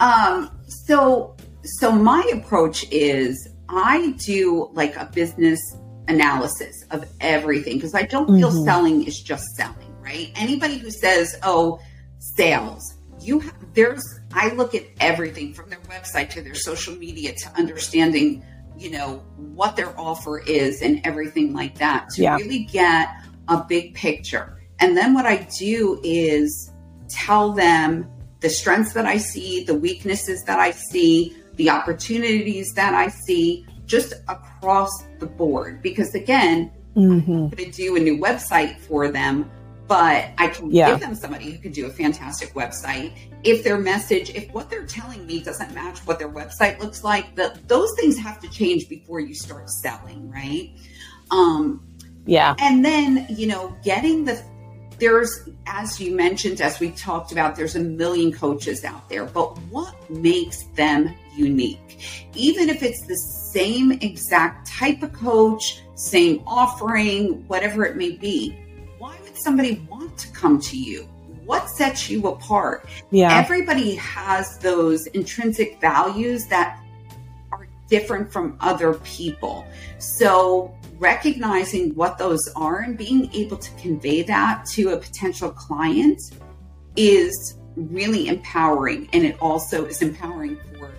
Um, so so my approach is I do like a business analysis of everything because I don't feel Mhm. selling is just selling, right? Anybody who says, "Oh, sales," you ha- there's I look at everything from their website to their social media to understanding, you know, what their offer is and everything like that to Yeah. really get a big picture. And then what I do is tell them the strengths that I see, the weaknesses that I see, the opportunities that I see, just across the board. Because again, Mm-hmm. I'm going to do a new website for them, but I can Yeah. give them somebody who can do a fantastic website. If their message, if what they're telling me doesn't match what their website looks like, the, those things have to change before you start selling, right? Um, Yeah. and then, you know, getting the there's as you mentioned, as we talked about, there's a million coaches out there, but what makes them unique? Even if it's the same exact type of coach, same offering, whatever it may be, somebody want to come to you? What sets you apart? Yeah. Everybody has those intrinsic values that are different from other people. So, recognizing what those are and being able to convey that to a potential client is really empowering. And it also is empowering for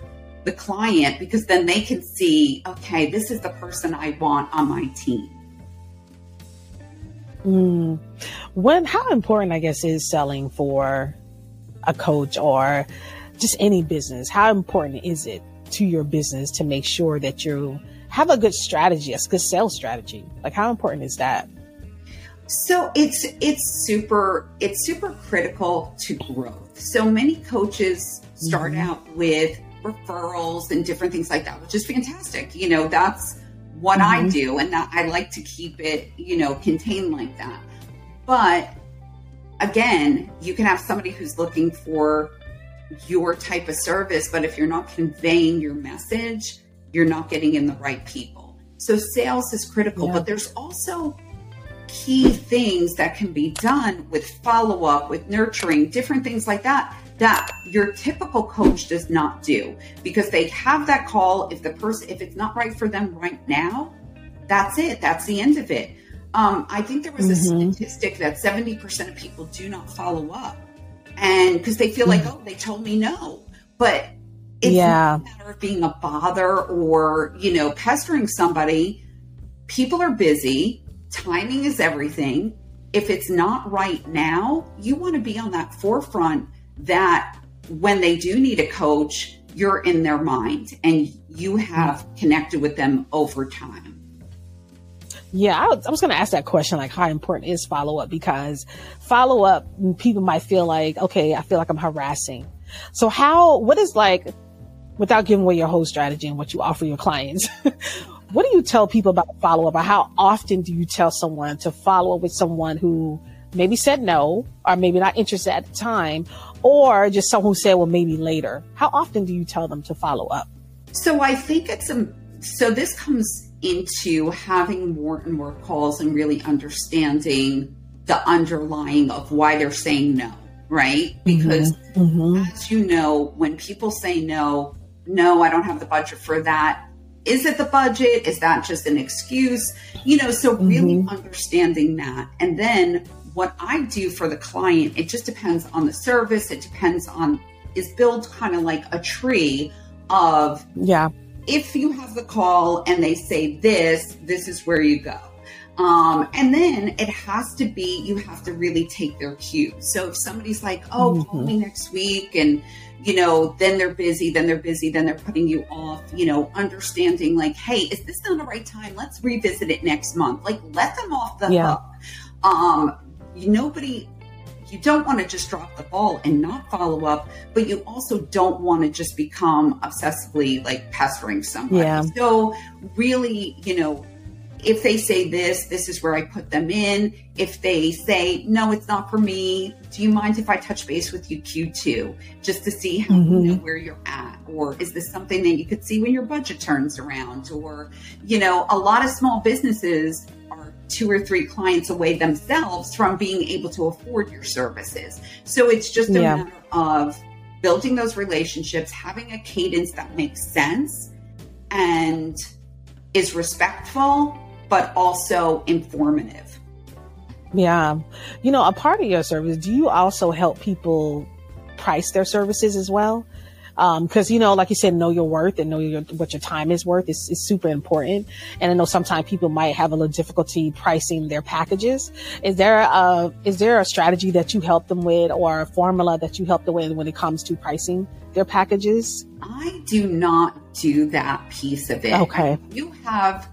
the client because then they can see, okay, this is the person I want on my team. Mm. When, how important, I guess, is selling for a coach or just any business? How important is it to your business to make sure that you have a good strategy, a good sales strategy? Like, how important is that? So it's it's super it's super critical to growth. So many coaches start Mhm. out with referrals and different things like that, which is fantastic. You know, that's what I Mhm. do, and that, I like to keep it you know contained like that. But again, you can have somebody who's looking for your type of service, but if you're not conveying your message, you're not getting in the right people. So sales is critical, Yeah. but there's also key things that can be done with follow up, with nurturing, different things like that, that your typical coach does not do because they have that call. If the person, if it's not right for them right now, that's it. That's the end of it. Um, I think there was a Mhm. statistic that 70% of people do not follow up. And because they feel like, oh, they told me no. But it's Yeah. not a matter of being a bother or, you know, pestering somebody. People are busy. Timing is everything. If it's not right now, you want to be on that forefront that when they do need a coach, you're in their mind and you have connected with them over time. Yeah, I was, was going to ask that question, like how important is follow up? Because follow up, people might feel like, okay, I feel like I'm harassing. So how, what is like, without giving away your whole strategy and what you offer your clients, *laughs* what do you tell people about follow up? Or how often do you tell someone to follow up with someone who maybe said no, or maybe not interested at the time, or just someone who said, well, maybe later? How often do you tell them to follow up? So I think it's a so this comes into having more and more calls and really understanding the underlying of why they're saying no, right? Because Mm-hmm. as you know, when people say no, no, I don't have the budget for that. Is it the budget? Is that just an excuse? You know, so really understanding that. And then what I do for the client, it just depends on the service. It depends on, is built kind of like a tree of Yeah. if you have the call and they say this, this is where you go. Um, and then it has to be, you have to really take their cue. So if somebody's like, oh, mm-hmm. call me next week, and, you know, then they're busy, then they're busy, then they're putting you off, you know, understanding like, hey, is this not the right time? Let's revisit it next month. Like, let them off the yeah. hook. Um, nobody, you don't want to just drop the ball and not follow up, but you also don't want to just become obsessively like pestering somebody. Yeah. So, really, you know, if they say this, this is where I put them in. If they say, no, it's not for me, do you mind if I touch base with you Q2 just to see how mm-hmm. you know where you're at? Or is this something that you could see when your budget turns around? Or, you know, a lot of small businesses two or three clients away themselves from being able to afford your services. So it's just a yeah. matter of building those relationships, having a cadence that makes sense and is respectful but also informative. Yeah. You know, a part of your service, do you also help people price their services as well? Because um, you know, like you said, know your worth and know your, what your time is worth is, is super important. And I know sometimes people might have a little difficulty pricing their packages. Is there a is there a strategy that you help them with, or a formula that you help them with when it comes to pricing their packages? I do not do that piece of it. Okay, you have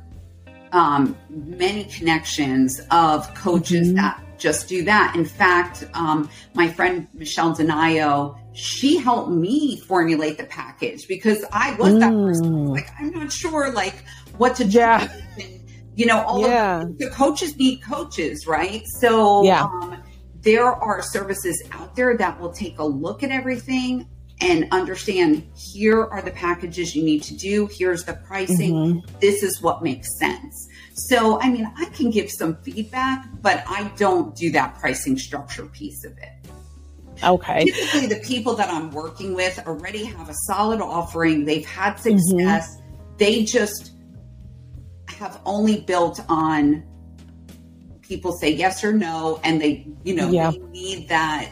um, many connections of coaches mm-hmm. that just do that. In fact, um, my friend Michelle Denayo, she helped me formulate the package because I was mm. that person. Mm. Like, I'm not sure, like, what to do. Yeah. And, you know, all yeah. of the coaches need coaches, right? So, yeah. Um, there are services out there that will take a look at everything and understand here are the packages you need to do, here's the pricing, mm-hmm. this is what makes sense. So, I mean, I can give some feedback, but I don't do that pricing structure piece of it. Okay. Typically, the people that I'm working with already have a solid offering, they've had success, mm-hmm. they just have only built on people say yes or no, and they, you know, yeah. they need that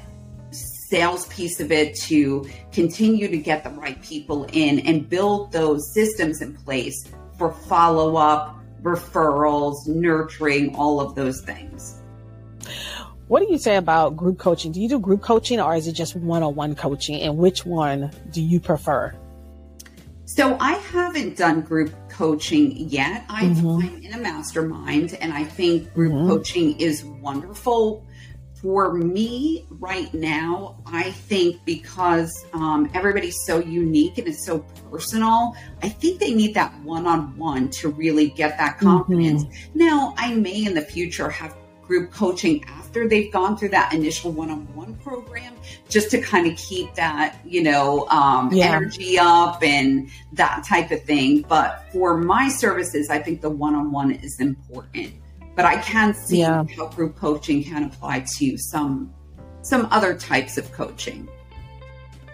sales piece of it to continue to get the right people in and build those systems in place for follow up, referrals, nurturing, all of those things. What do you say about group coaching? Do you do group coaching or is it just one on one coaching? And which one do you prefer? So I haven't done group coaching yet. I, am mm-hmm. in a mastermind and I think group mm-hmm. coaching is wonderful for me right now, I think because um, everybody's so unique and it's so personal, I think they need that one on one to really get that mm-hmm. confidence. Mm-hmm. Now, I may in the future have group coaching after they've gone through that initial one on one program just to kind of keep that, you know, um, yeah. energy up and that type of thing. But for my services, I think the one on one is important but I can see yeah. how group coaching can apply to some some other types of coaching.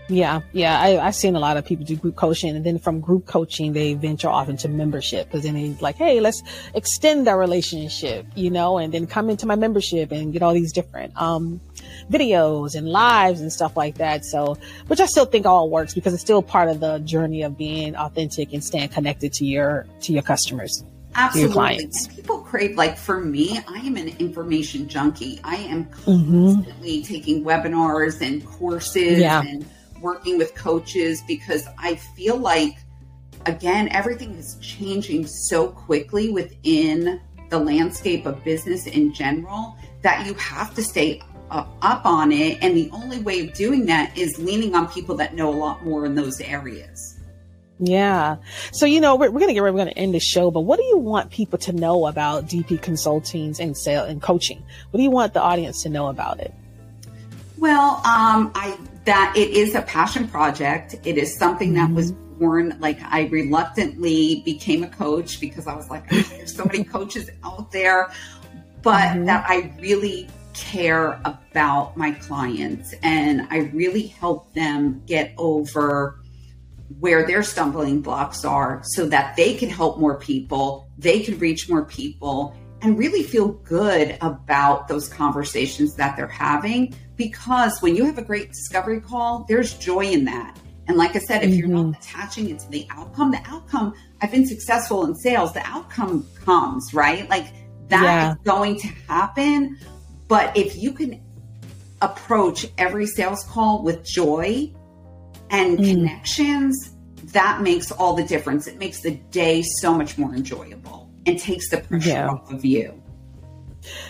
Yeah, yeah, I, have seen a lot of people do group coaching, and then from group coaching they venture off into membership because then they like, hey, let's extend our relationship, you know, and then come into my membership and get all these different um, videos and lives and stuff like that. So, which I still think all works because it's still part of the journey of being authentic and staying connected to your to your customers. Absolutely. People crave, like for me, I am an information junkie. I am mm-hmm. constantly mm-hmm. taking webinars and courses yeah. and working with coaches because I feel like, again, everything is changing so quickly within the landscape of business in general that you have to stay up on it. And the only way of doing that is leaning on people that know a lot more in those areas. Yeah. So, you know, we're, we're going to get ready. We're going to end the show, but what do you want people to know about DP Consultings and sale and coaching? What do you want the audience to know about it? Well, um, I, that it is a passion project. It is something mm-hmm. that was mm-hmm. born, like I reluctantly became a coach because I was like, there's so many coaches out there, but mm-hmm. that I really care about my clients and I really help them get over where their stumbling blocks are so that they can help more people, they can reach more people, and really feel good about those conversations that they're having. Because when you have a great discovery call, there's joy in that. And like I said, if you're not mm-hmm. attaching it to the outcome, the outcome, I've been successful in sales, the outcome comes, right? Like That yeah. is going to happen. But if you can approach every sales call with joy and mm. connections, that makes all the difference. It makes the day so much more enjoyable and takes the pressure yeah. off of you.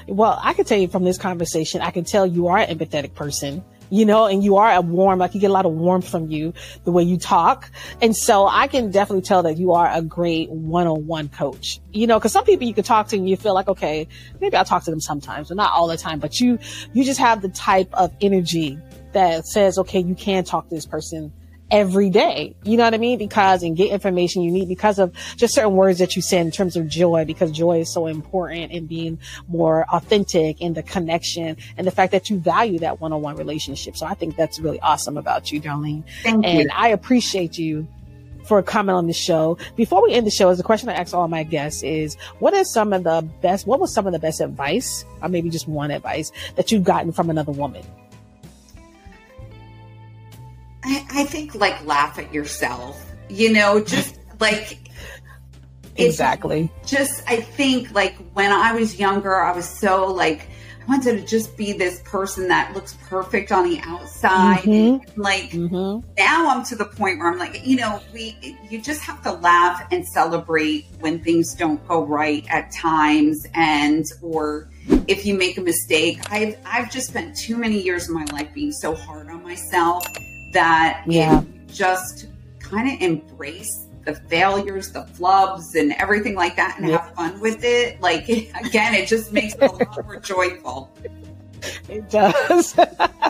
Well, I can tell you from this conversation, I can tell you are an empathetic person you know, and you are a warm, like you get a lot of warmth from you, the way you talk. And so I can definitely tell that you are a great one-on-one coach, you know, cause some people you can talk to and you feel like, okay, maybe I'll talk to them sometimes, but not all the time, but you, you just have the type of energy that says, okay, you can talk to this person every day. You know what I mean? Because and get information you need because of just certain words that you say in terms of joy, because joy is so important in being more authentic in the connection and the fact that you value that one-on-one relationship. So I think that's really awesome about you, Darleen. Thank and you. I appreciate you for coming on the show. Before we end the show, is a question I ask all my guests is, what is some of the best, what was some of the best advice, or maybe just one advice that you've gotten from another woman? I, I think like laugh at yourself, you know, just *laughs* like exactly. Just I think like when I was younger, I was so like I wanted to just be this person that looks perfect on the outside. Mm-hmm. Like mm-hmm. now I'm to the point where I'm like, you know, we you just have to laugh and celebrate when things don't go right at times and or if you make a mistake. I've I've just spent too many years of my life being so hard on myself that yeah. just kind of embrace the failures, the flubs, and everything like that, and yeah. have fun with it. Like *laughs* again, it just makes it a lot more joyful. It does. *laughs*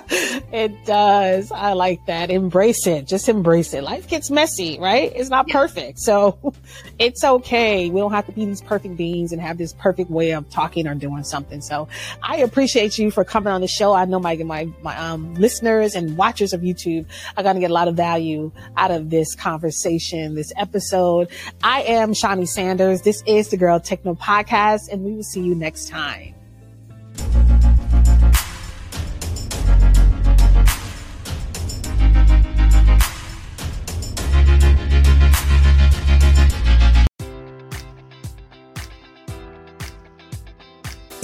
it does. I like that. Embrace it. Just embrace it. Life gets messy, right? It's not yeah. perfect. So *laughs* it's okay. We don't have to be these perfect beings and have this perfect way of talking or doing something. So I appreciate you for coming on the show. I know my, my, my, um, listeners and watchers of YouTube are going to get a lot of value out of this conversation, this episode. I am Shawnee Sanders. This is the Girl Take Note podcast and we will see you next time.